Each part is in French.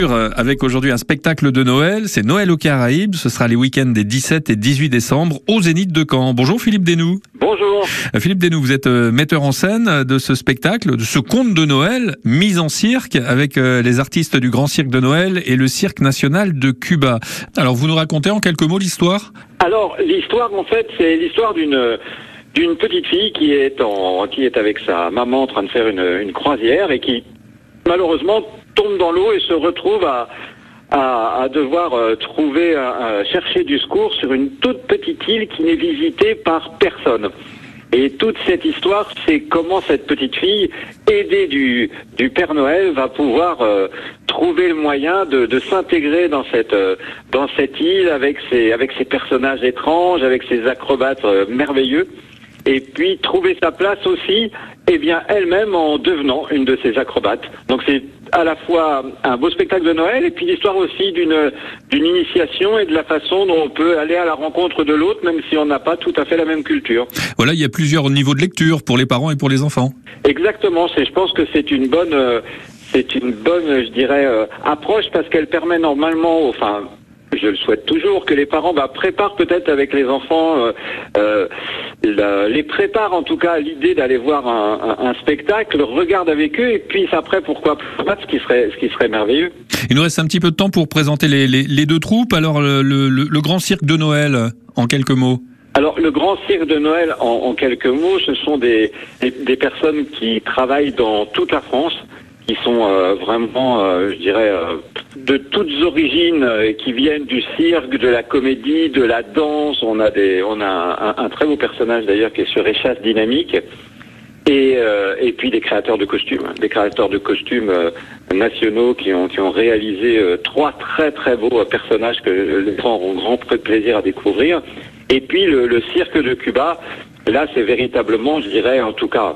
Euh, Avec aujourd'hui un spectacle de Noël, c'est Noël aux Caraïbes, ce sera les week-ends des 17 et 18 décembre au Zénith de Caen. Bonjour Philippe Denou. Bonjour. Euh, Philippe Denou, vous êtes euh, metteur en scène de ce spectacle, de ce conte de Noël mis en cirque avec les artistes du Grand Cirque de Noël et le Cirque National de Cuba. Alors vous nous racontez en quelques mots l'histoire? Alors l'histoire en fait c'est l'histoire d'une d'une petite fille qui est en qui est avec sa maman en train de faire une, une croisière et qui malheureusement tombe dans l'eau et se retrouve à devoir euh, trouver à, à chercher du secours sur une toute petite île qui n'est visitée par personne. Et toute cette histoire, c'est comment cette petite fille, aidée du, Père Noël, va pouvoir euh, trouver le moyen de, s'intégrer dans cette euh, île avec ses personnages étranges, avec ses acrobates euh, merveilleux, et puis trouver sa place aussi, eh bien elle-même en devenant une de ces acrobates. Donc c'est à la fois un beau spectacle de Noël et puis l'histoire aussi d'une d'une initiation et de la façon dont on peut aller à la rencontre de l'autre, même si on n'a pas tout à fait la même culture. Voilà, il y a plusieurs niveaux de lecture pour les parents et pour les enfants. Exactement, c'est je pense que c'est une bonne euh, c'est une bonne je dirais euh, approche parce qu'elle permet normalement enfin je le souhaite toujours que les parents bah, préparent peut-être avec les enfants euh, euh, la- les préparent en tout cas à l'idée d'aller voir un, un- un spectacle, regardent avec eux et puis après pourquoi pas ce qui serait ce qui serait merveilleux. Il nous reste un petit peu de temps pour présenter les, les- les deux troupes. Alors le, le- le Grand Cirque de Noël, en quelques mots. Alors, le grand cirque de Noël, en, en quelques mots, ce sont des, des, des personnes qui travaillent dans toute la France, qui sont euh, vraiment, euh, je dirais, euh, de toutes origines, euh, qui viennent du cirque, de la comédie, de la danse. On a des, on a un, très beau personnage d'ailleurs qui est sur Échasse Dynamique. Et, euh, et puis des créateurs de costumes, hein. des créateurs de costumes euh, nationaux qui ont, réalisé trois très très beaux personnages que les gens auront grand plaisir à découvrir. Et puis le cirque de Cuba, là c'est véritablement, je dirais en tout cas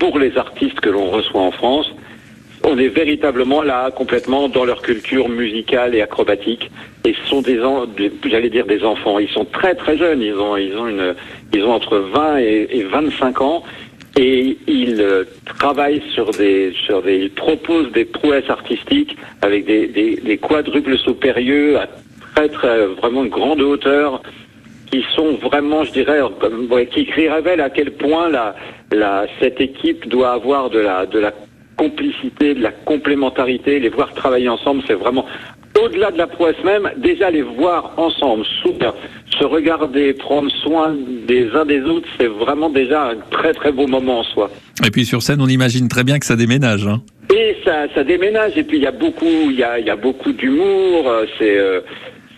pour les artistes que l'on reçoit en France, on est véritablement là complètement dans leur culture musicale et acrobatique. Et ce sont des, j'allais dire des enfants. Ils sont très très jeunes. Ils ont ils ont une ils ont entre 20 et, et 25 ans. Et ils euh, travaillent sur des sur des ils proposent des prouesses artistiques avec des des, des quadruples sauts périlleux à très très vraiment une grande hauteur qui sont vraiment, je dirais, ouais, qui, qui révèlent à quel point la, la, cette équipe doit avoir de la, de la complicité, de la complémentarité, les voir travailler ensemble, c'est vraiment au-delà de la prouesse même, déjà les voir ensemble, se regarder, prendre soin des uns des autres, c'est vraiment déjà un très très beau moment en soi. Et puis sur scène, on imagine très bien que ça déménage. hein. Et ça, ça déménage. Et puis il y a beaucoup, il y a, il y a beaucoup d'humour. euh, C'est, euh,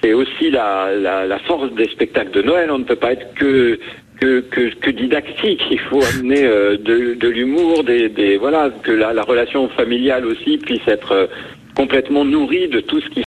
c'est aussi la, la, force des spectacles de Noël. On ne peut pas être que que, que, que didactique. Il faut amener euh, de, de l'humour, des, des voilà, que la, la relation familiale aussi puisse être euh, complètement nourrie de tout ce qui